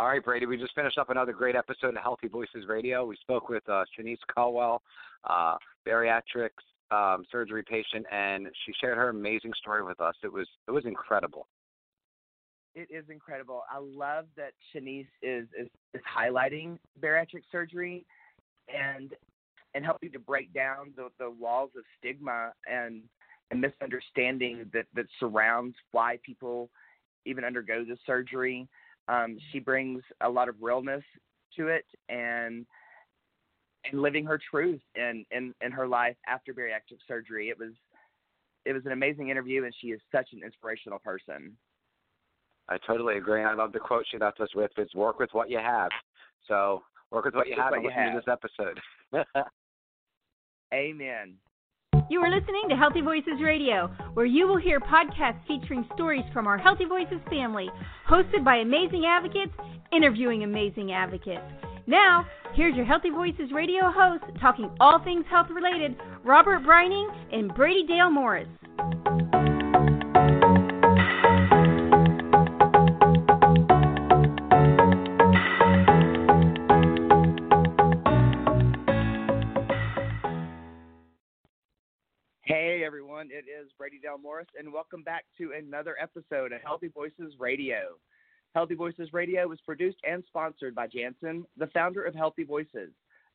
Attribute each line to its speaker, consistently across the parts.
Speaker 1: All right, Brady. We just finished up another great episode of Healthy Voices Radio. We spoke with uh, Shenese Colwell, uh, bariatrics um, surgery patient, and she shared her amazing story with us. It was it was incredible.
Speaker 2: It is incredible. I love that Shenese is, is is highlighting bariatric surgery and and helping to break down the, the walls of stigma and and misunderstanding that that surrounds why people even undergo the surgery. Um, she brings a lot of realness to it and and living her truth in, in in her life after bariatric surgery. It was it was an amazing interview, and she is such an inspirational person.
Speaker 1: I totally agree. And I love the quote she left us with: "It's work with what you have." So work with what you have and listen to this episode.
Speaker 2: Amen.
Speaker 3: You are listening to Healthy Voices Radio, where you will hear podcasts featuring stories from our Healthy Voices family, hosted by amazing advocates, interviewing amazing advocates. Now, here's your Healthy Voices Radio host talking all things health related, Robert Breining and Brady Dale Morris.
Speaker 2: Brady Dale Morris, and welcome back to another episode of Healthy Voices Radio. Healthy Voices Radio is produced and sponsored by Janssen, the founder of Healthy Voices,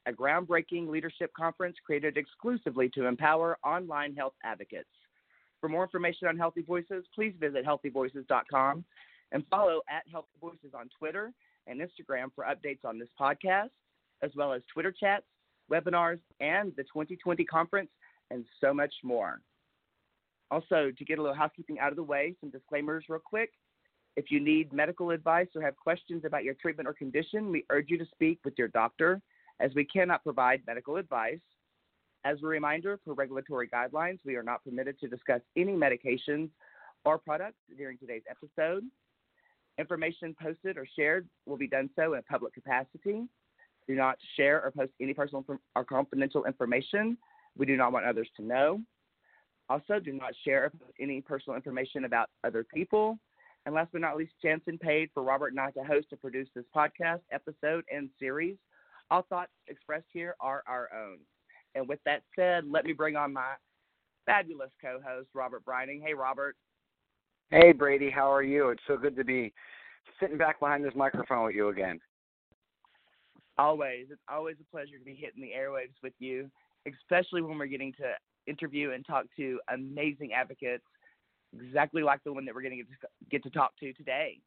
Speaker 2: a groundbreaking leadership conference created exclusively to empower online health advocates. For more information on Healthy Voices, please visit healthyvoices.com and follow at Healthy Voices on Twitter and Instagram for updates on this podcast, as well as Twitter chats, webinars, and the 2020 conference, and so much more. Also, to get a little housekeeping out of the way, some disclaimers real quick. If you need medical advice or have questions about your treatment or condition, we urge you to speak with your doctor as we cannot provide medical advice. As a reminder, per regulatory guidelines, we are not permitted to discuss any medications or products during today's episode. Information posted or shared will be done so in a public capacity. Do not share or post any personal or confidential information we do not want others to know. Also, do not share any personal information about other people and last but not least, Janssen paid for Robert and I to host and produce this podcast, episode, and series. All thoughts expressed here are our own. And with that said, let me bring on my fabulous co host, Robert Breining. Hey, Robert.
Speaker 1: Hey, Brady. How are you? It's so good to be sitting back behind this microphone with you again.
Speaker 2: Always. It's always a pleasure to be hitting the airwaves with you, especially when we're getting to interview and talk to amazing advocates exactly like the one that we're going to get to talk to today.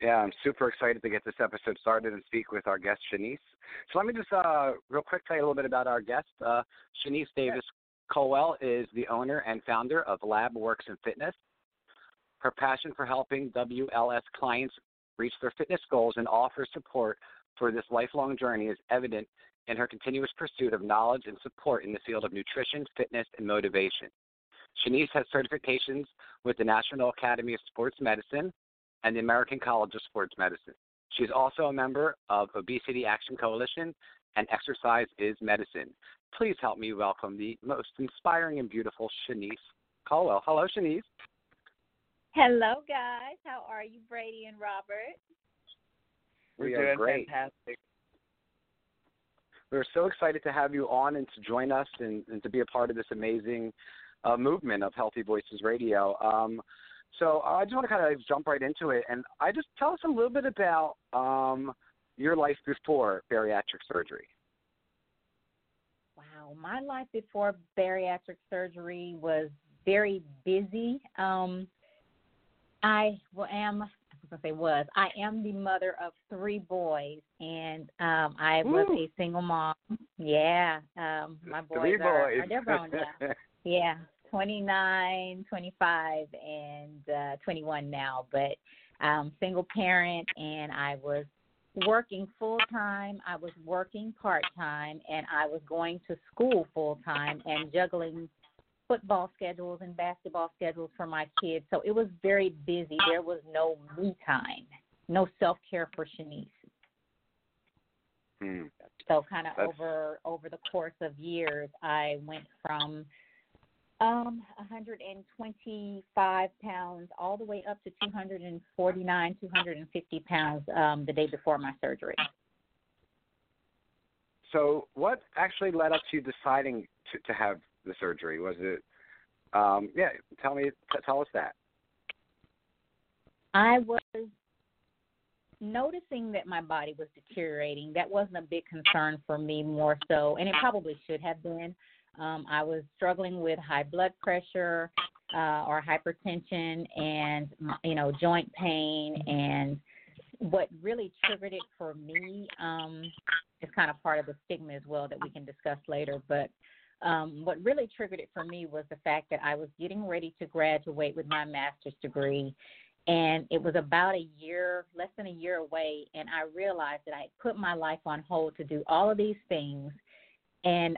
Speaker 1: Yeah, I'm super excited to get this episode started and speak with our guest Shenese. So let me just uh, real quick tell you a little bit about our guest. Uh, Shenese Davis Colwell is the owner and founder of Lab Works and Fitness. Her passion for helping WLS clients reach their fitness goals and offer support for this lifelong journey is evident in her continuous pursuit of knowledge and support in the field of nutrition, fitness, and motivation. Shenese has certifications with the National Academy of Sports Medicine and the American College of Sports Medicine. She is also a member of Obesity Action Coalition and Exercise is Medicine. Please help me welcome the most inspiring and beautiful Shenese Colwell. Hello, Shenese.
Speaker 4: Hello, guys. How are you, Brady and Robert?
Speaker 2: We're
Speaker 1: we
Speaker 2: are
Speaker 1: doing great.
Speaker 2: fantastic.
Speaker 1: We're so excited to have you on and to join us and, and to be a part of this amazing uh, movement of Healthy Voices Radio. Um, so I just want to kind of jump right into it, and I just tell us a little bit about um, your life before bariatric surgery.
Speaker 4: Wow, my life before bariatric surgery was very busy. Um, I am was gonna say was I am the mother of three boys, and um, I was a single mom. Yeah, um, my boys,
Speaker 1: three
Speaker 4: are,
Speaker 1: boys.
Speaker 4: are they're grown now. yeah, 29, 25, and uh, 21 now, but um, single parent, and I was working full time. I was working part time, and I was going to school full time and juggling football schedules and basketball schedules for my kids. So it was very busy. There was no me time, no self care for Shenese.
Speaker 1: Hmm.
Speaker 4: So kind of over over the course of years, I went from Um, 125 pounds, all the way up to 249, 250 pounds um, the day before my surgery.
Speaker 1: So, what actually led up to deciding to, to have the surgery? Was it, um, yeah, tell me, t- tell us that.
Speaker 4: I was noticing that my body was deteriorating. That wasn't a big concern for me, more so, and it probably should have been. Um, I was struggling with high blood pressure uh, or hypertension, and you know, joint pain. And what really triggered it for me um, is kind of part of the stigma as well that we can discuss later. But um, what really triggered it for me was the fact that I was getting ready to graduate with my master's degree, and it was about a year, less than a year away, and I realized that I put my life on hold to do all of these things, and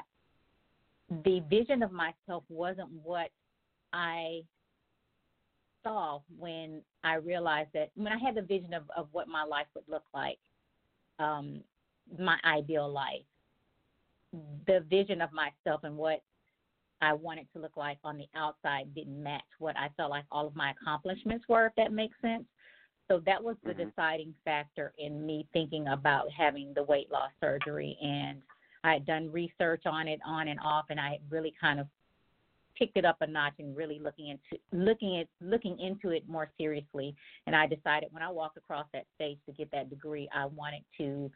Speaker 4: the vision of myself wasn't what I saw when I realized that when I had the vision of, of what my life would look like, um, my ideal life, the vision of myself and what I wanted to look like on the outside didn't match what I felt like all of my accomplishments were, if that makes sense. So that was the
Speaker 1: mm-hmm.
Speaker 4: deciding factor in me thinking about having the weight loss surgery. And I had done research on it on and off, and I really kind of picked it up a notch and really looking into looking at looking into it more seriously. And I decided when I walked across that stage to get that degree, I wanted to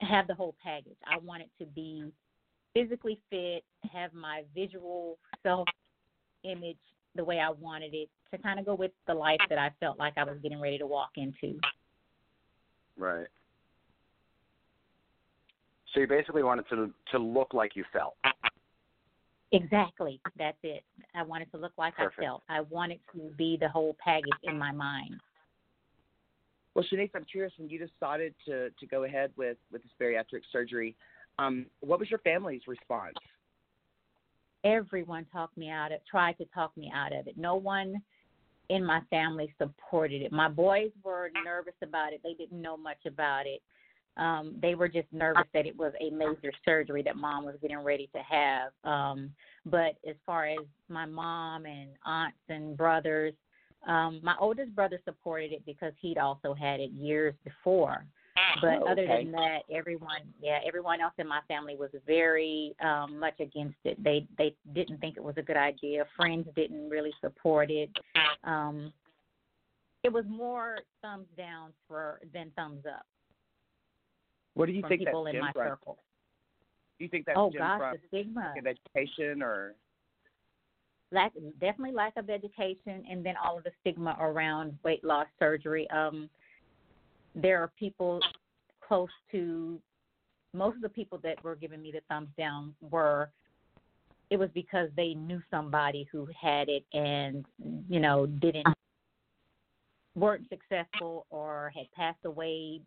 Speaker 4: have the whole package. I wanted to be physically fit, have my visual self image the way I wanted it to kind of go with the life that I felt like I was getting ready to walk into.
Speaker 1: Right. So you basically wanted to to look like you felt.
Speaker 4: Exactly. That's it. I wanted to look like
Speaker 1: Perfect.
Speaker 4: I felt. I wanted to be the whole package in my mind.
Speaker 2: Well, Shenese, I'm curious when you decided to to go ahead with with this bariatric surgery. Um, what was your family's response?
Speaker 4: Everyone talked me out of tried to talk me out of it. No one in my family supported it. My boys were nervous about it. They didn't know much about it. Um, they were just nervous that it was a major surgery that mom was getting ready to have. Um, but as far as my mom and aunts and brothers, um, my oldest brother supported it because he'd also had it years before. But
Speaker 2: Oh,
Speaker 4: other than that, everyone, yeah, everyone else in my family was very um, much against it. They they didn't think it was a good idea. Friends didn't really support it. Um, it was more thumbs down for than thumbs up
Speaker 2: What do you
Speaker 4: from
Speaker 2: think
Speaker 4: people
Speaker 2: that
Speaker 4: in my
Speaker 2: from?
Speaker 4: circle.
Speaker 2: Do you think that
Speaker 4: Oh
Speaker 2: stemmed
Speaker 4: gosh,
Speaker 2: from
Speaker 4: the stigma,
Speaker 2: lack education or
Speaker 4: lack definitely lack of education, and then all of the stigma around weight loss surgery. Um, there are people close to most of the people that were giving me the thumbs down were it was because they knew somebody who had it and you know didn't weren't successful or had passed away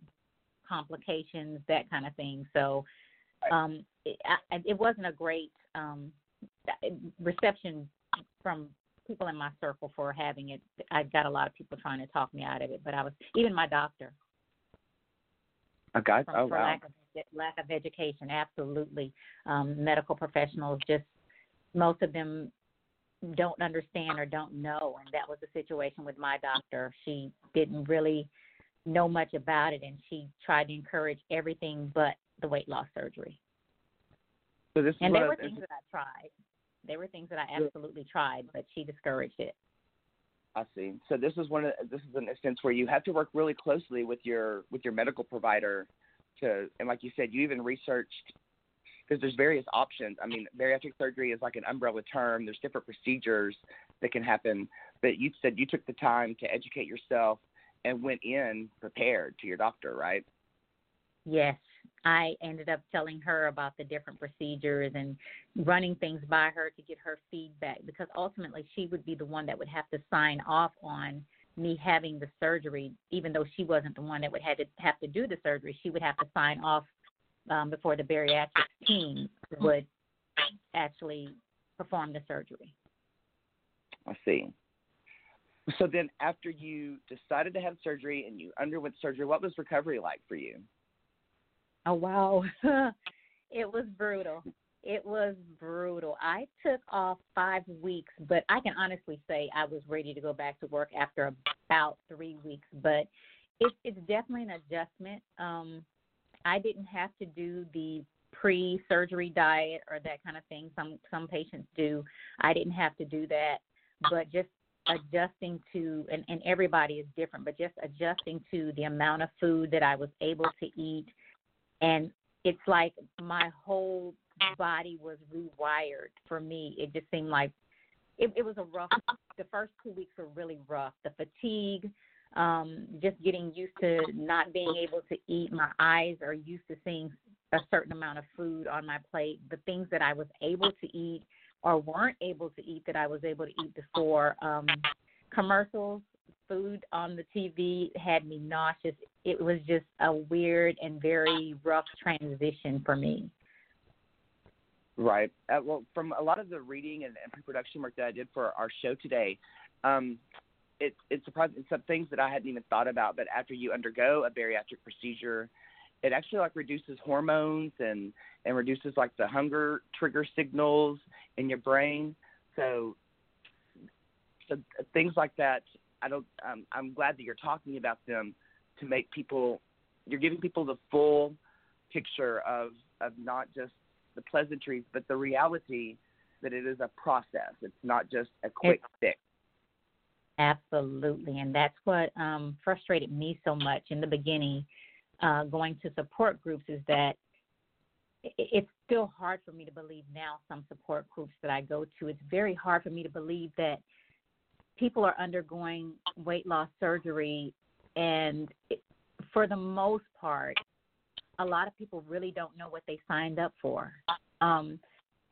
Speaker 4: complications that kind of thing so um it, I, it wasn't a great um reception from people in my circle for having it i got a lot of people trying to talk me out of it but i was even my doctor
Speaker 2: okay?
Speaker 4: from,
Speaker 2: Oh
Speaker 4: for
Speaker 2: wow.
Speaker 4: lack of lack of education. Absolutely, um, medical professionals just most of them don't understand or don't know, and that was the situation with my doctor. She didn't really know much about it, and she tried to encourage everything but the weight loss surgery.
Speaker 2: So this is
Speaker 4: And there were things that I tried. There were things that I absolutely tried, but she discouraged it.
Speaker 2: I see. So this is one of this is an instance where you have to work really closely with your with your medical provider to and like you said, you even researched because there's various options. I mean, bariatric surgery is like an umbrella term. There's different procedures that can happen, but you said you took the time to educate yourself and went in prepared to your doctor, right?
Speaker 4: Yes, I ended up telling her about the different procedures and running things by her to get her feedback because ultimately she would be the one that would have to sign off on me having the surgery, even though she wasn't the one that would have to have to do the surgery. She would have to sign off um, before the bariatric team would actually perform the surgery.
Speaker 2: I see. So then, after you decided to have surgery and you underwent surgery, what was recovery like for you?
Speaker 4: Oh wow, it was brutal. It was brutal. I took off five weeks, but I can honestly say I was ready to go back to work after about three weeks. But it's it's definitely an adjustment. Um, I didn't have to do the pre-surgery diet or that kind of thing. Some some patients do. I didn't have to do that, but just adjusting to and, and everybody is different, but just adjusting to the amount of food that I was able to eat and it's like my whole body was rewired for me. It just seemed like it, it was a rough. The first two weeks were really rough. The fatigue, um, just getting used to not being able to eat. My eyes are used to seeing a certain amount of food on my plate. The things that I was able to eat or weren't able to eat that I was able to eat before. Um, commercials, food on the TV had me nauseous. It was just a weird and very rough transition for me.
Speaker 2: Right. Uh, well, from a lot of the reading and, and pre-production work that I did for our show today, um, it, it's surprising. Some things that I hadn't even thought about, but after you undergo a bariatric procedure, it actually like reduces hormones and and reduces like the hunger trigger signals in your brain. So, so things like that. I don't. Um, I'm glad that you're talking about them to make people. You're giving people the full picture of of not just the pleasantries, but the reality that it is a process. It's not just a quick it's, fix.
Speaker 4: Absolutely, and that's what um, frustrated me so much in the beginning. Uh, going to support groups is that it's still hard for me to believe now. Some support groups that I go to, it's very hard for me to believe that people are undergoing weight loss surgery, and for the most part, a lot of people really don't know what they signed up for. Um,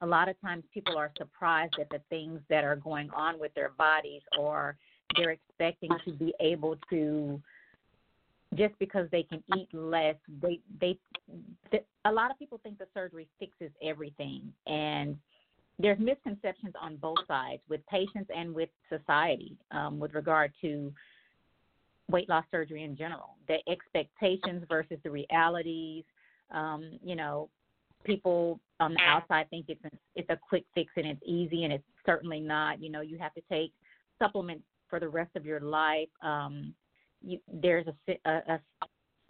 Speaker 4: a lot of times people are surprised at the things that are going on with their bodies or they're expecting to be able to just because they can eat less they they th- a lot of people think the surgery fixes everything and there's misconceptions on both sides with patients and with society um, with regard to weight loss surgery in general. The expectations versus the realities. Um, you know, people on the outside think it's a, it's a quick fix and it's easy, and it's certainly not. You know, you have to take supplements for the rest of your life. Um, you, there's a, a, a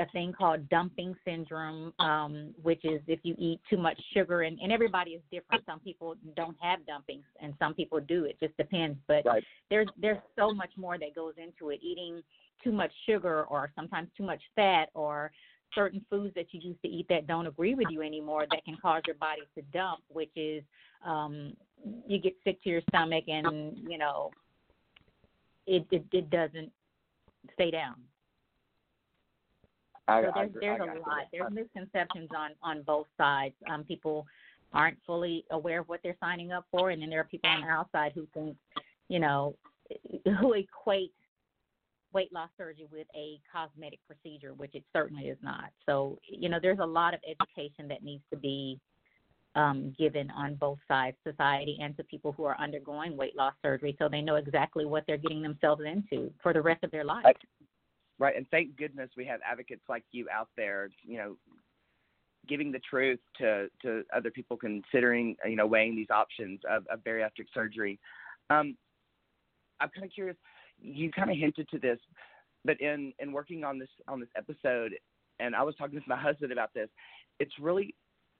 Speaker 4: a thing called dumping syndrome, um, which is if you eat too much sugar, and, and everybody is different. Some people don't have dumpings, and some people do. It just depends. But
Speaker 2: right.
Speaker 4: there's there's so much more that goes into it. Eating too much sugar, or sometimes too much fat, or certain foods that you used to eat that don't agree with you anymore that can cause your body to dump, which is um, you get sick to your stomach, and you know it it, it doesn't stay down.
Speaker 2: I,
Speaker 4: so there's, there's a lot. There's misconceptions on on both sides. Um, people aren't fully aware of what they're signing up for, and then there are people on the outside who think, you know, who equate weight loss surgery with a cosmetic procedure, which it certainly is not. So, you know, there's a lot of education that needs to be um, given on both sides, society and to people who are undergoing weight loss surgery, so they know exactly what they're getting themselves into for the rest of their life.
Speaker 2: Right, and thank goodness we have advocates like you out there, you know, giving the truth to to other people considering, you know, weighing these options of, of bariatric surgery. Um, I'm kind of curious. You kind of hinted to this, but in in working on this on this episode, and I was talking to my husband about this. It's really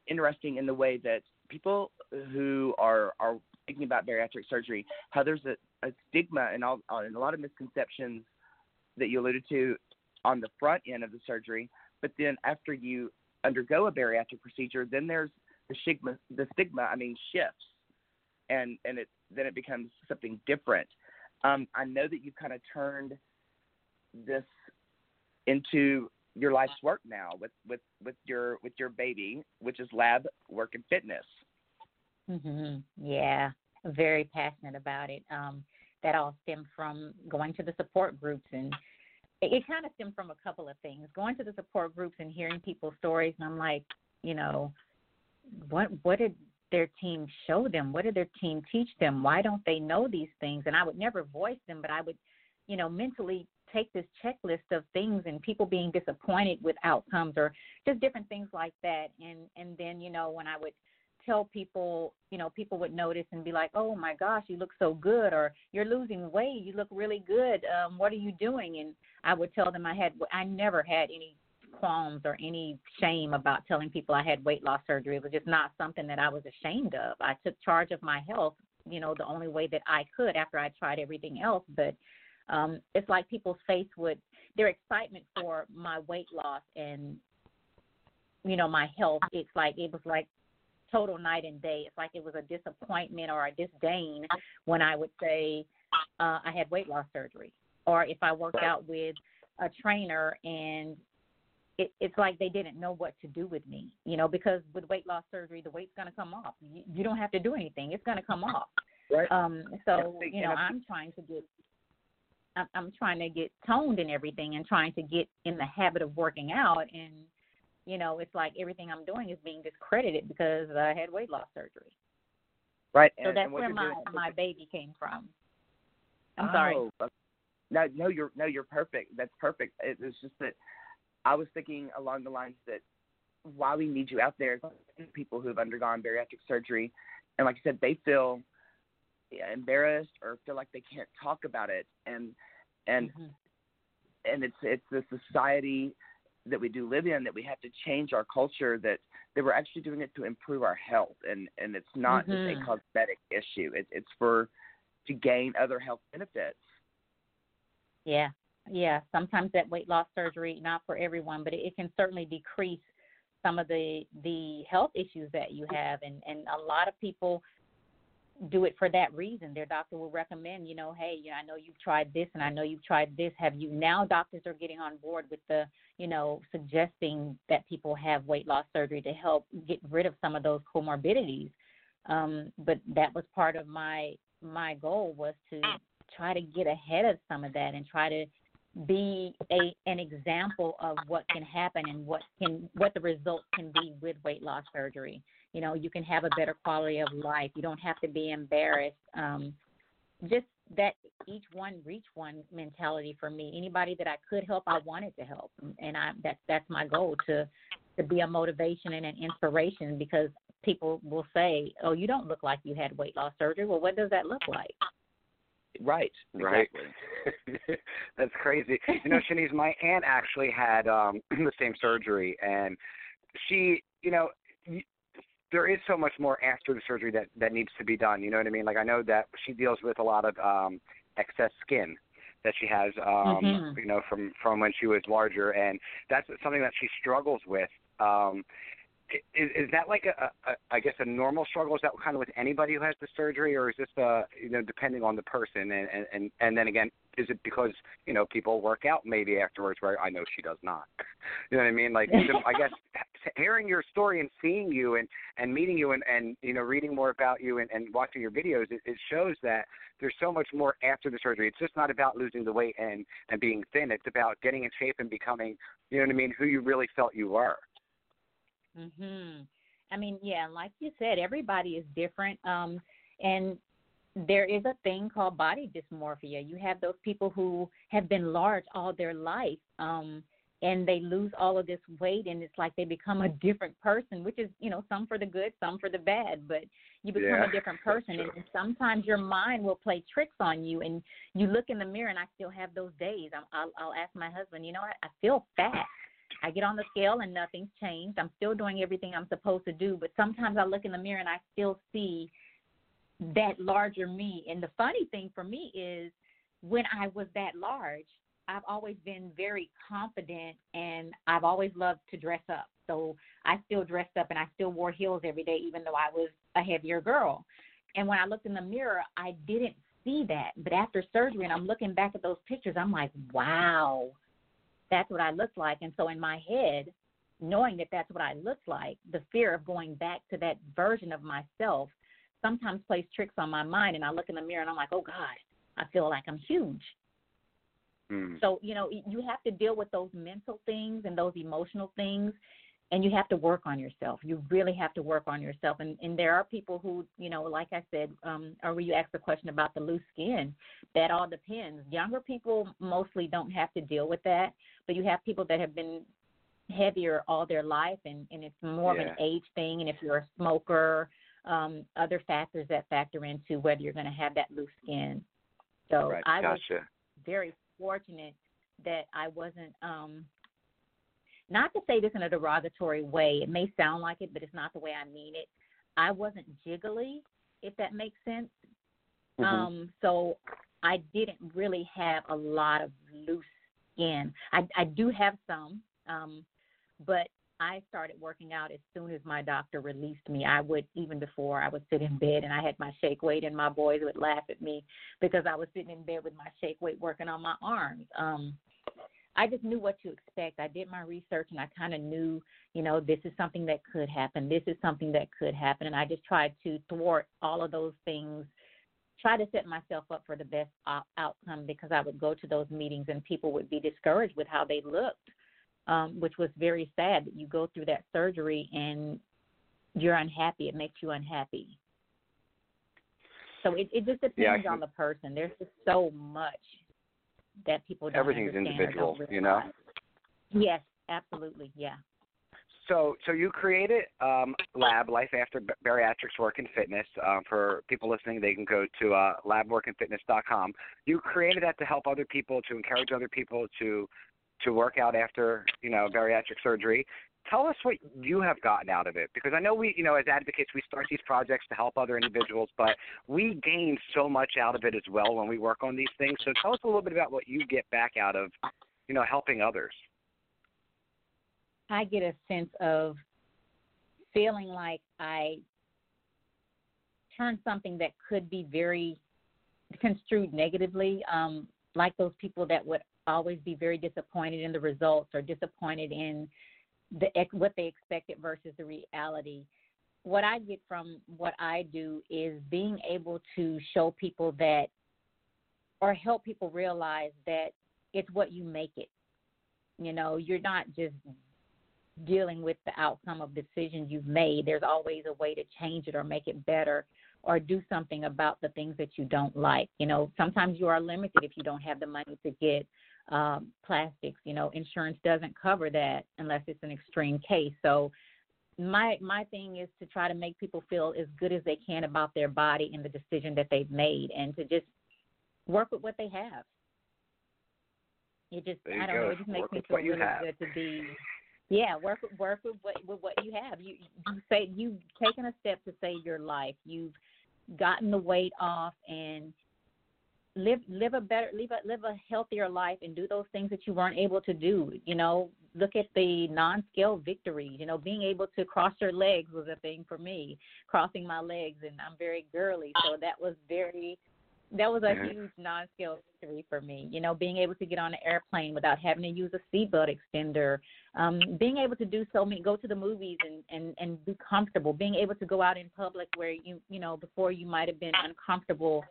Speaker 2: interesting in the way that people who are are thinking about bariatric surgery, how there's a, a stigma and, all, and a lot of misconceptions that you alluded to on the front end of the surgery, but then after you undergo a bariatric procedure, then there's the stigma. The stigma, I mean, shifts, and and it then it becomes something different. Um, I know that you've kind of turned this into your life's work now with with with your with your baby, which is lab work and fitness.
Speaker 4: Mhm. Yeah, very passionate about it. Um, that all stemmed from going to the support groups and it, it kind of stemmed from a couple of things. Going to the support groups and hearing people's stories and I'm like, you know, what what did their team show them? What did their team teach them? Why don't they know these things? And I would never voice them, but I would, you know, mentally take this checklist of things and people being disappointed with outcomes or just different things like that. And and then, you know, when I would tell people, you know, people would notice and be like, "Oh my gosh, you look so good," or "You're losing weight. You look really good. Um, what are you doing?" And I would tell them I had, I never had any qualms or any shame about telling people I had weight loss surgery. It was just not something that I was ashamed of. I took charge of my health, you know, the only way that I could after I tried everything else. But um, it's like people's face would their excitement for my weight loss and you know my health. It's like it was like total night and day. It's like it was a disappointment or a disdain when I would say uh, I had weight loss surgery, or if I worked out with a trainer and it, it's like they didn't know what to do with me, you know, because with weight loss surgery, the weight's going to come off. You, you don't have to do anything; it's going to come off.
Speaker 2: Right.
Speaker 4: Um, so you know, I'm trying to get, I'm, I'm trying to get toned and everything, and trying to get in the habit of working out. And you know, it's like everything I'm doing is being discredited because I had weight loss surgery.
Speaker 2: Right.
Speaker 4: So
Speaker 2: and,
Speaker 4: that's
Speaker 2: and
Speaker 4: where my
Speaker 2: doing,
Speaker 4: my baby came from. I'm
Speaker 2: oh,
Speaker 4: sorry.
Speaker 2: No, no, you're no, you're perfect. That's perfect. It, it's just that I was thinking along the lines that why we need you out there, people who have undergone bariatric surgery, and like I said, they feel embarrassed or feel like they can't talk about it, and and
Speaker 4: Mhm.
Speaker 2: and it's it's the society that we do live in that we have to change our culture that that we're actually doing it to improve our health and and it's not just
Speaker 4: Mhm.
Speaker 2: a cosmetic issue it, it's for to gain other health benefits
Speaker 4: Yeah, yeah. Sometimes that weight loss surgery, not for everyone, but it, it can certainly decrease some of the the health issues that you have, and and a lot of people do it for that reason. Their doctor will recommend, you know, hey, I know you've tried this, and I know you've tried this. Have you now? Doctors are getting on board with the, you know, suggesting that people have weight loss surgery to help get rid of some of those comorbidities. Um, but that was part of my my goal was to try to get ahead of some of that and try to be a an example of what can happen and what can what the results can be with weight loss surgery. You know, you can have a better quality of life. You don't have to be embarrassed. Um, just that each one reach one mentality for me. Anybody that I could help, I wanted to help, and I that's that's my goal to to be a motivation and an inspiration because people will say, "Oh, you don't look like you had weight loss surgery." Well, what does that look like?
Speaker 2: right
Speaker 1: Right.
Speaker 2: exactly
Speaker 1: That's crazy. You know, Shenese, my aunt actually had um the same surgery, and she, you know, y- there is so much more after the surgery that that needs to be done. You know what I mean? Like I know that she deals with a lot of um excess skin that she has, um,
Speaker 4: Mhm.
Speaker 1: you know, from from when she was larger, and that's something that she struggles with. Um, is, is that like a, a, I guess a normal struggle? Is that kind of with anybody who has the surgery, or is this uh, you know, depending on the person? And and and, then again, is it because you know people work out maybe afterwards? Where I know she does not. You know what I mean? Like I guess hearing your story and seeing you and and meeting you and and you know reading more about you and, and watching your videos, it, it shows that there's so much more after the surgery. It's just not about losing the weight and and being thin. It's about getting in shape and becoming, you know what I mean, who you really felt you were.
Speaker 4: Mhm. I mean, yeah, like you said, everybody is different. Um and there is a thing called body dysmorphia. You have those people who have been large all their life. Um and they lose all of this weight and it's like they become a different person, which is, you know, some for the good, some for the bad, but you become
Speaker 1: Yeah,
Speaker 4: a different person and, and sometimes your mind will play tricks on you and you look in the mirror and I still have those days. I'm, I'll, I'll ask my husband, you know, I, I feel fat. I get on the scale and nothing's changed. I'm still doing everything I'm supposed to do, but sometimes I look in the mirror and I still see that larger me. And the funny thing for me is when I was that large, I've always been very confident and I've always loved to dress up. So I still dressed up and I still wore heels every day, even though I was a heavier girl. And when I looked in the mirror, I didn't see that. But after surgery, and I'm looking back at those pictures, I'm like, wow, that's what I look like. And so in my head, knowing that that's what I look like, the fear of going back to that version of myself sometimes plays tricks on my mind. And I look in the mirror and I'm like, oh God, I feel like I'm huge.
Speaker 1: Mm.
Speaker 4: So, you know, you have to deal with those mental things and those emotional things and you have to work on yourself. You really have to work on yourself. And and there are people who, you know, like I said, um, or you asked the question about the loose skin, that all depends. Younger people mostly don't have to deal with that, but you have people that have been heavier all their life and, and it's more
Speaker 1: yeah.
Speaker 4: of an age thing and if you're a smoker um, other factors that factor into whether you're going to have that loose skin so
Speaker 1: right.
Speaker 4: i
Speaker 1: gotcha.
Speaker 4: was very fortunate that i wasn't um not to say this in a derogatory way it may sound like it but it's not the way i mean it i wasn't jiggly if that makes sense
Speaker 1: Mhm.
Speaker 4: um so i didn't really have a lot of loose skin i i do have some um but I started working out as soon as my doctor released me. I would even before I would sit in bed and I had my shake weight and my boys would laugh at me because I was sitting in bed with my shake weight working on my arms. Um I just knew what to expect. I did my research and I kind of knew, you know, this is something that could happen. This is something that could happen and I just tried to thwart all of those things try to set myself up for the best out- outcome because I would go to those meetings and people would be discouraged with how they looked um, which was very sad that you go through that surgery and you're unhappy. It makes you unhappy. So it, it just
Speaker 1: Yeah,
Speaker 4: depends
Speaker 1: can-
Speaker 4: on the person. There's just so much that people don't
Speaker 1: Everything's individual, you know?
Speaker 4: Yes, absolutely. Yeah.
Speaker 1: So, so you created um, Lab Life After Bariatrics Work and Fitness. Um, for people listening, they can go to uh, labworkandfitness.com. You created that to help other people, to encourage other people to to work out after you know bariatric surgery. Tell us what you have gotten out of it, because I know we, you know, as advocates, we start these projects to help other individuals, but we gain so much out of it as well when we work on these things. So, tell us a little bit about what you get back out of, you know, helping others.
Speaker 4: I get a sense of feeling like I turned something that could be very construed negatively, um, like those people that would always be very disappointed in the results or disappointed in the what they expected versus the reality. What I get from what I do is being able to show people that or help people realize that it's what you make it. You know, you're not just dealing with the outcome of decisions you've made. There's always a way to change it or make it better or do something about the things that you don't like. You know, sometimes you are limited if you don't have the money to get um, plastics. You know, insurance doesn't cover that unless it's an extreme case. So my my thing is to try to make people feel as good as they can about their body and the decision that they've made, and to just work with what they have. It just I don't
Speaker 1: go.
Speaker 4: know. It just makes
Speaker 1: Work
Speaker 4: me feel really good to be. Yeah, work work with what with what you have. You you say you've taken a step to save your life. You've gotten the weight off and live live a better live a live a healthier life and do those things that you weren't able to do you know? Look at the non scale victories you know? Being able to cross your legs was a thing for me crossing my legs and i'm very girly so that was very that was a huge non scale victory for me you know? Being able to get on an airplane without having to use a seatbelt extender um being able to do so many go to the movies and and and be comfortable being able to go out in public where you you know before you might have been uncomfortable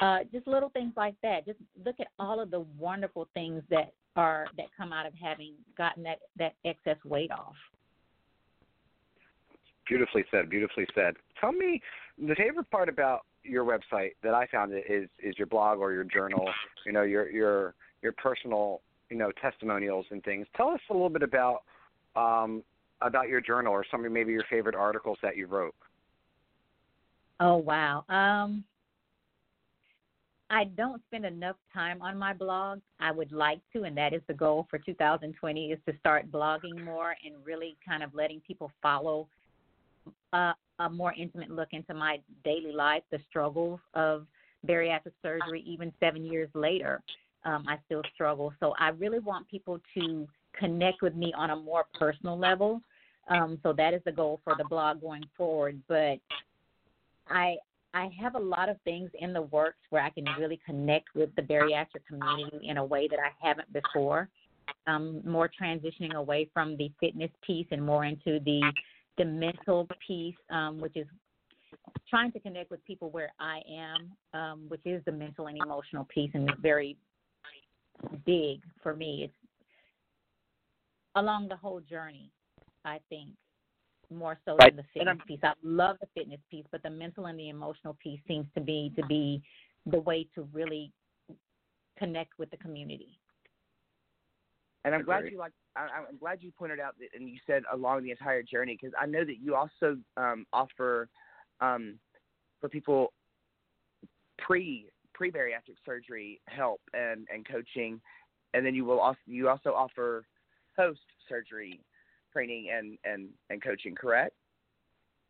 Speaker 4: uh, just little things like that. Just look at all of the wonderful things that are that come out of having gotten that that excess weight off.
Speaker 1: Beautifully said. Beautifully said. Tell me the favorite part about your website that I found it is is your blog or your journal. You know your your your personal you know testimonials and things. Tell us a little bit about um, about your journal or some of maybe your favorite articles that you wrote.
Speaker 4: Oh wow. Um I don't spend enough time on my blog. I would like to, and that is the goal for 2020 is to start blogging more and really kind of letting people follow uh, a more intimate look into my daily life, the struggles of bariatric surgery, even seven years later. Um, I still struggle. So I really want people to connect with me on a more personal level. Um, so that is the goal for the blog going forward. But I I have a lot of things in the works where I can really connect with the bariatric community in a way that I haven't before. Um, more transitioning away from the fitness piece and more into the the mental piece, um, which is trying to connect with people where I am, um, which is the mental and emotional piece, and very big for me. It's along the whole journey, I think more so
Speaker 1: Right.
Speaker 4: than the fitness piece. I love the fitness piece, but the mental and the emotional piece seems to be to be the way to really connect with the community.
Speaker 2: And I'm glad you like I, I'm glad you pointed out that, and you said along the entire journey because I know that you also um, offer um, for people pre pre bariatric surgery help and and coaching, and then you will also you also offer post surgery training and and and coaching. Correct?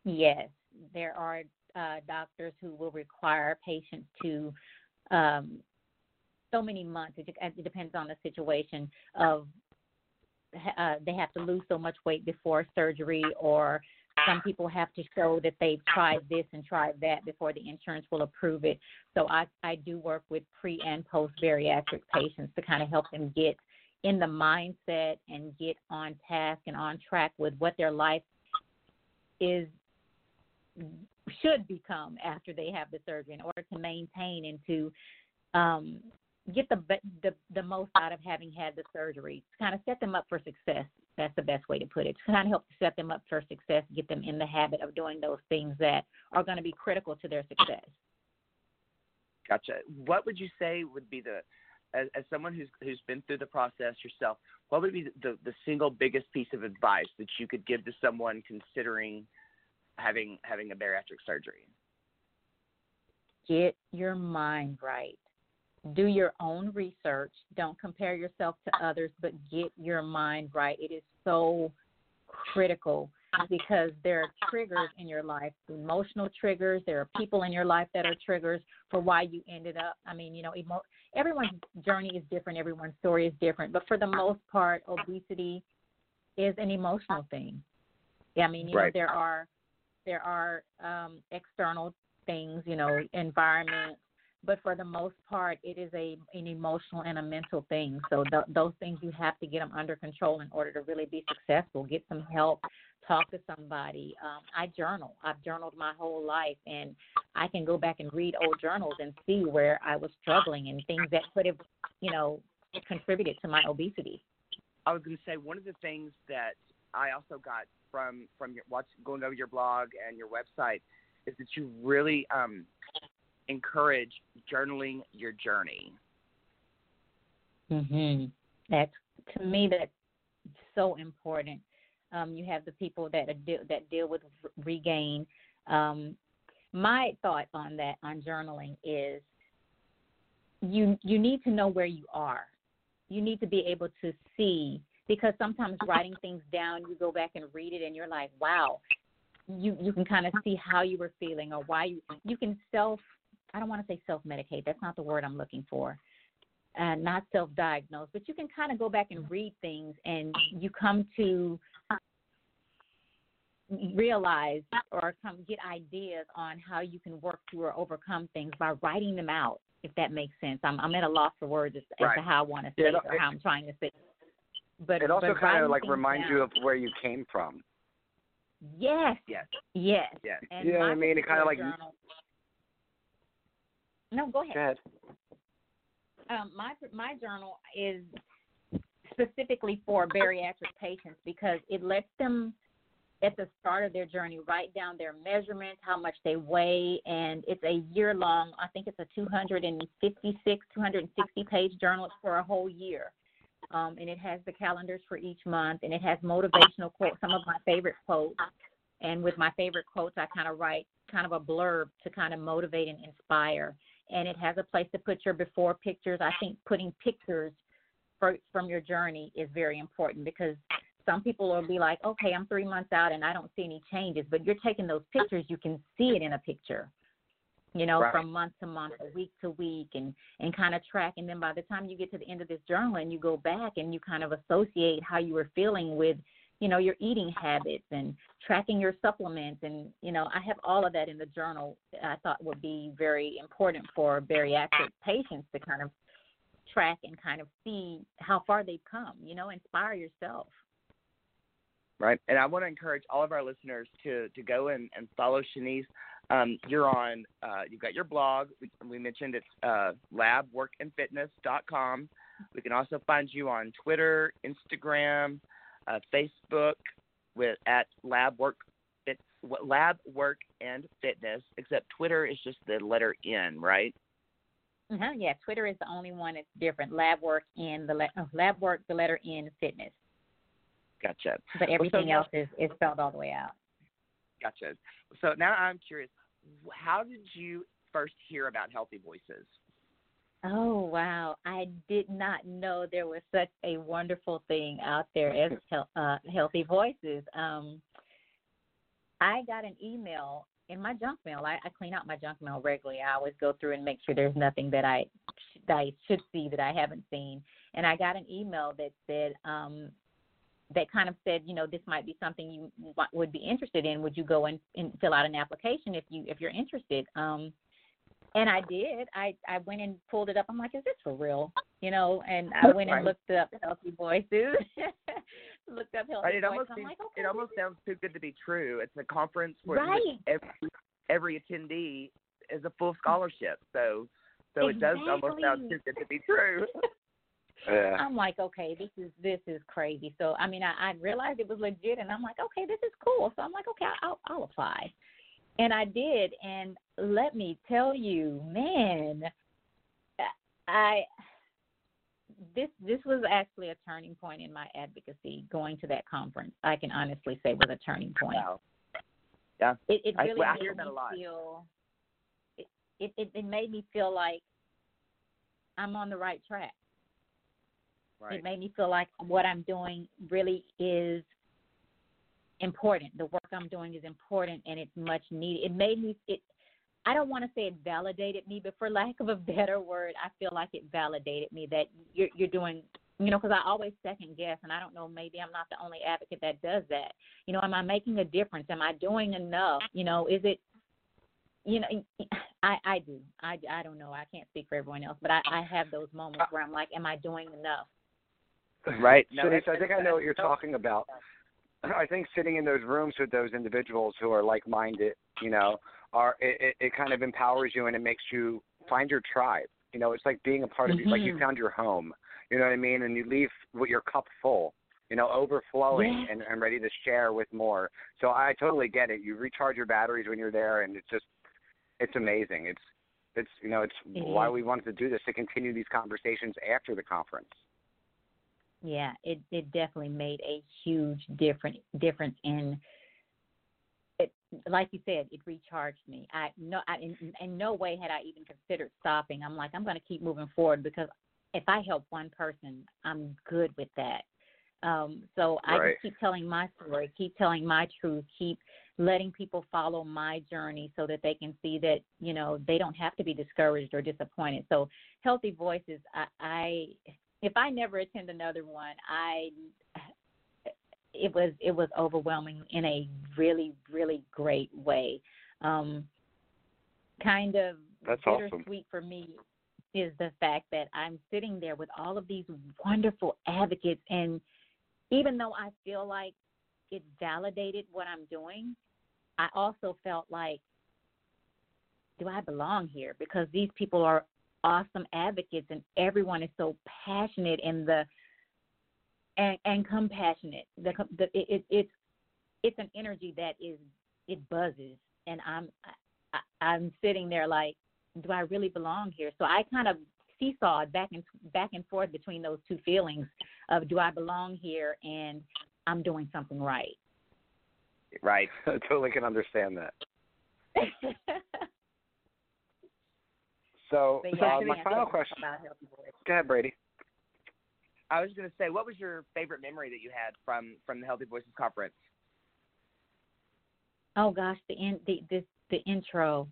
Speaker 4: Yes, there are uh, doctors who will require patients to um, so many months. It, it depends on the situation of uh, they have to lose so much weight before surgery, or some people have to show that they've tried this and tried that before the insurance will approve it. So I, I do work with pre and post bariatric patients to kind of help them get in the mindset and get on task and on track with what their life is should become after they have the surgery in order to maintain and to um, get the, the the most out of having had the surgery. To kind of set them up for success. That's the best way to put it. To kind of help set them up for success, get them in the habit of doing those things that are going to be critical to their success.
Speaker 2: Gotcha. What would you say would be the as, as someone who's who's been through the process yourself, what would be the, the, single biggest piece of advice that you could give to someone considering having having a bariatric surgery?
Speaker 4: Get your mind right do your own research. Don't compare yourself to others, but get your mind right. It is so critical because there are triggers in your life, emotional triggers. There are people in your life that are triggers for why you ended up. I mean, you know, emo- everyone's journey is different, everyone's story is different, but for the most part, obesity is an emotional thing. I mean, you
Speaker 2: right.
Speaker 4: know, there are there are um, external things, you know, environment, but for the most part, it is a an emotional and a mental thing. So th- those things you have to get them under control in order to really be successful. Get some help, talk to somebody. Um, I journal. I've journaled my whole life, and I can go back and read old journals and see where I was struggling and things that could have, you know, contributed to my obesity.
Speaker 2: I was going to say one of the things that I also got from from your watch going over your blog and your website is that you really um, encourage journaling your journey.
Speaker 4: Mhm. That's to me that's so important. Um, you have the people that are that deal with regain. Um, my thought on that on journaling is you you need to know where you are. You need to be able to see because sometimes writing things down, you go back and read it and you're like, wow, you you can kind of see how you were feeling or why you you can self I don't want to say self medicate. That's not the word I'm looking for. And not self diagnose, but you can kind of go back and read things and you come to realize or come get ideas on how you can work through or overcome things by writing them out, if that makes sense. I'm, I'm at a loss for words as,
Speaker 2: right.
Speaker 4: as to how I want to say
Speaker 1: yeah,
Speaker 4: it or how I'm trying to say. But
Speaker 1: it also
Speaker 4: but
Speaker 1: kind of like reminds
Speaker 4: down,
Speaker 1: you of where you came from.
Speaker 4: Yes.
Speaker 2: Yes.
Speaker 4: Yes.
Speaker 2: Yes.
Speaker 4: And
Speaker 1: You know what I mean? It kinda like-
Speaker 4: journal, No, go ahead.
Speaker 1: Go ahead.
Speaker 4: um, my my journal is specifically for bariatric patients because it lets them at the start of their journey write down their measurements, how much they weigh, and it's a year long. I think it's a 256, 260 page journal for a whole year. Um, and it has the calendars for each month, and it has motivational quotes, some of my favorite quotes. And with my favorite quotes, I kind of write kind of a blurb to kind of motivate and inspire and it has a place to put your before pictures. I think putting pictures for, from your journey is very important because some people will be like, okay, I'm three months out and I don't see any changes, but you're taking those pictures, you can see it in a picture, you know,
Speaker 1: Right.
Speaker 4: from month to month or week to week and, and kind of track. And then by the time you get to the end of this journal and you go back and you kind of associate how you were feeling with you know your eating habits and tracking your supplements and you know i have all of that in the journal i thought would be very important for bariatric patients to kind of track and kind of see how far they've come you know inspire yourself
Speaker 2: Right. And I want to encourage all of our listeners to to go and, and follow Shenese. Um, you're on. Uh, you've got your blog. We, we mentioned it's uh, labworkandfitness.com. We can also find you on Twitter, Instagram, uh, Facebook with at Lab Work Fit, Lab Work and Fitness. Except Twitter is just the letter N, right?
Speaker 4: uh-huh. yeah twitter is the only one that's different lab work and the le- oh, lab work the letter n fitness
Speaker 2: Gotcha.
Speaker 4: But everything
Speaker 2: now-
Speaker 4: else is is spelled all the way out.
Speaker 2: Gotcha. So now I'm curious, how did you first hear about Healthy Voices?
Speaker 4: Oh wow! I did not know there was such a wonderful thing out there as uh, Healthy Voices. Um, I got an email in my junk mail. I, I clean out my junk mail regularly. I always go through and make sure there's nothing that I that I should see that I haven't seen. And I got an email that said um, that kind of said, you know, this might be something you would be interested in. Would you go and, and fill out an application if you if you're interested? Um, and I did. I I went and pulled it up. I'm like, is this for real? You know, and I went
Speaker 2: Right.
Speaker 4: and looked up Healthy Voices. looked up Healthy
Speaker 2: Right, it
Speaker 4: Voices.
Speaker 2: almost
Speaker 4: I'm
Speaker 2: seems,
Speaker 4: like, okay,
Speaker 2: it almost sounds too good to be true. It's a conference where
Speaker 4: Right.
Speaker 2: every every attendee is a full scholarship. So so it does almost sound too good to be true.
Speaker 1: Yeah.
Speaker 4: I'm like, okay, this is this is crazy. So I mean, I, I realized it was legit, and I'm like, okay, this is cool. So I'm like, okay, I'll I'll apply, and I did. And let me tell you, man, I this this was actually a turning point in my advocacy. Going to that conference, I can honestly say was a turning point.
Speaker 2: Wow.
Speaker 4: It it
Speaker 2: I-
Speaker 4: really
Speaker 2: well, I
Speaker 4: made me feel. It, it it it made me feel like I'm on the right track.
Speaker 2: Right.
Speaker 4: It made me feel like what I'm doing really is important. The work I'm doing is important and it's much needed. It made me it I don't want to say it validated me, but for lack of a better word, I feel like it validated me that you're you're doing you know, because I always second guess, and I don't know, maybe I'm not the only advocate that does that. You know, am I making a difference? Am I doing enough? You know, is it, you know, I I do. I I don't know. I can't speak for everyone else, but I I have those moments where I'm like, am I doing enough?
Speaker 2: Right. No, Shenese,
Speaker 1: I think I know what you're talking about. I think sitting in those rooms with those individuals who are like-minded, you know, are it, it, it kind of empowers you and it makes you find your tribe. You know, it's like being a part of you, like you
Speaker 4: Mhm.
Speaker 1: found your home. You know what I mean? And you leave with your cup full, you know, overflowing
Speaker 4: Yeah.
Speaker 1: and, and ready to share with more. So I totally get it. You recharge your batteries when you're there, and it's just it's amazing. It's it's you know it's
Speaker 4: It
Speaker 1: why we wanted to do this to continue these conversations after the conference.
Speaker 4: Yeah, it it definitely made a huge different difference in it. Like you said, it recharged me. I no, I, in, in no way had I even considered stopping. I'm like, I'm going to keep moving forward because if I help one person, I'm good with that. Um, so I
Speaker 1: Right.
Speaker 4: just keep telling my story, keep telling my truth, keep letting people follow my journey so that they can see that you know they don't have to be discouraged or disappointed. So healthy voices, I, I if I never attend another one, I it was it was overwhelming in a really really great way. Um, kind of
Speaker 1: That's awesome.
Speaker 4: bittersweet for me is the fact that I'm sitting there with all of these wonderful advocates, and even though I feel like it validated what I'm doing, I also felt like, do I belong here? Because these people are awesome advocates, and everyone is so passionate in the and and compassionate. The, the it, it it's it's an energy that is it buzzes, and I'm I, I- I'm sitting there like, do I really belong here? So I kind of seesawed back and back and forth between those two feelings of do I belong here and I'm doing something right.
Speaker 2: Right.
Speaker 1: I totally can understand that. So,
Speaker 4: But yeah,
Speaker 1: uh, my final question.
Speaker 4: about healthy voice.
Speaker 1: Go ahead, Brady.
Speaker 2: I was going to say, what was your favorite memory that you had from from the Healthy Voices conference?
Speaker 4: Oh gosh, the in the this the intro.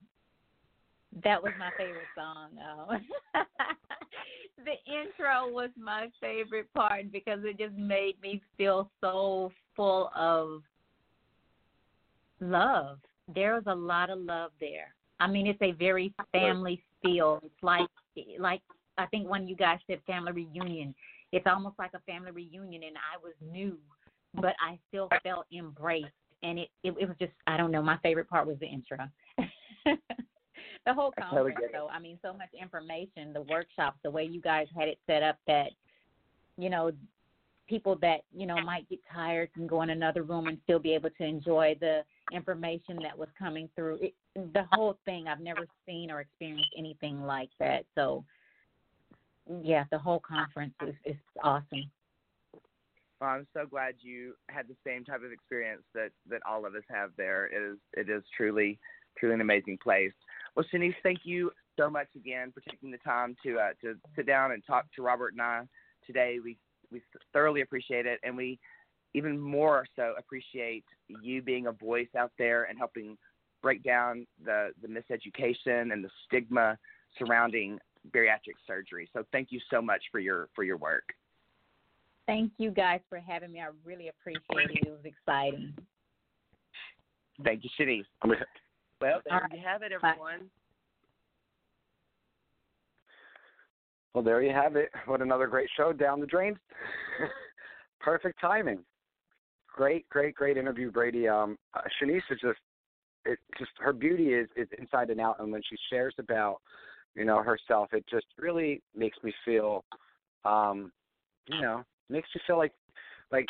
Speaker 4: That was my favorite song. Um, the intro was my favorite part because it just made me feel so full of love. There was a lot of love there. I mean, it's a very family feel. It's like like I think when you guys said family reunion, it's almost like a family reunion, and I was new, but I still felt embraced, and it it, it was just I don't know. My favorite part was the intro. the whole
Speaker 2: I totally
Speaker 4: conference, though. I mean, so much information, the workshops, the way you guys had it set up that, you know, people that you know might get tired can go in another room and still be able to enjoy the information that was coming through. It, the whole thing, I've never seen or experienced anything like that. So, yeah, the whole conference is, is awesome.
Speaker 2: Well, I'm so glad you had the same type of experience that that all of us have there. It is it is truly truly an amazing place. Well, Shenese, thank you so much again for taking the time to uh, to sit down and talk to Robert and I today. We we thoroughly appreciate it, and we even more so appreciate you being a voice out there and helping break down the the miseducation and the stigma surrounding bariatric surgery. So thank you so much for your for your work.
Speaker 4: Thank you guys for having me. I really appreciate it. It was exciting.
Speaker 2: Thank you, Shenese. Well, there right. you have it, everyone.
Speaker 1: Well, there you have it. What another great show down the drain. Perfect timing. Great, great, great interview, Brady. Um, uh, Shenese is just, it just her beauty is is inside and out, and when she shares about, you know, herself, it just really makes me feel, um, you know, makes me feel like, like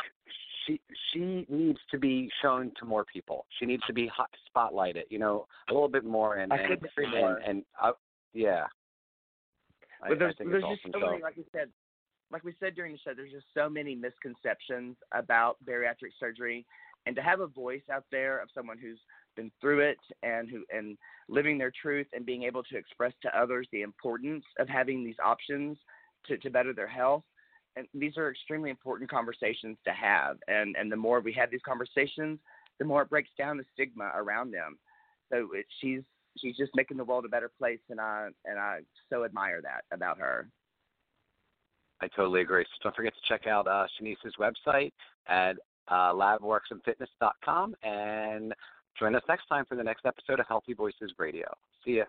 Speaker 1: she she needs to be shown to more people. She needs to be hot, spotlighted, you know, a little bit more. And
Speaker 2: I
Speaker 1: and, and, and uh, yeah.
Speaker 2: But I, there's,
Speaker 1: I
Speaker 2: there's
Speaker 1: just
Speaker 2: so many, like you said, like we said during the show, there's just so many misconceptions about bariatric surgery, and to have a voice out there of someone who's been through it and who and living their truth and being able to express to others the importance of having these options to, to better their health and these are extremely important conversations to have. And and the more we have these conversations, the more it breaks down the stigma around them. So it, she's she's just making the world a better place, and I and I so admire that about her.
Speaker 1: I totally agree. So don't forget to check out uh, Shenese's website at uh, labworksandfitness.com and join us next time for the next episode of Healthy Voices Radio. See ya.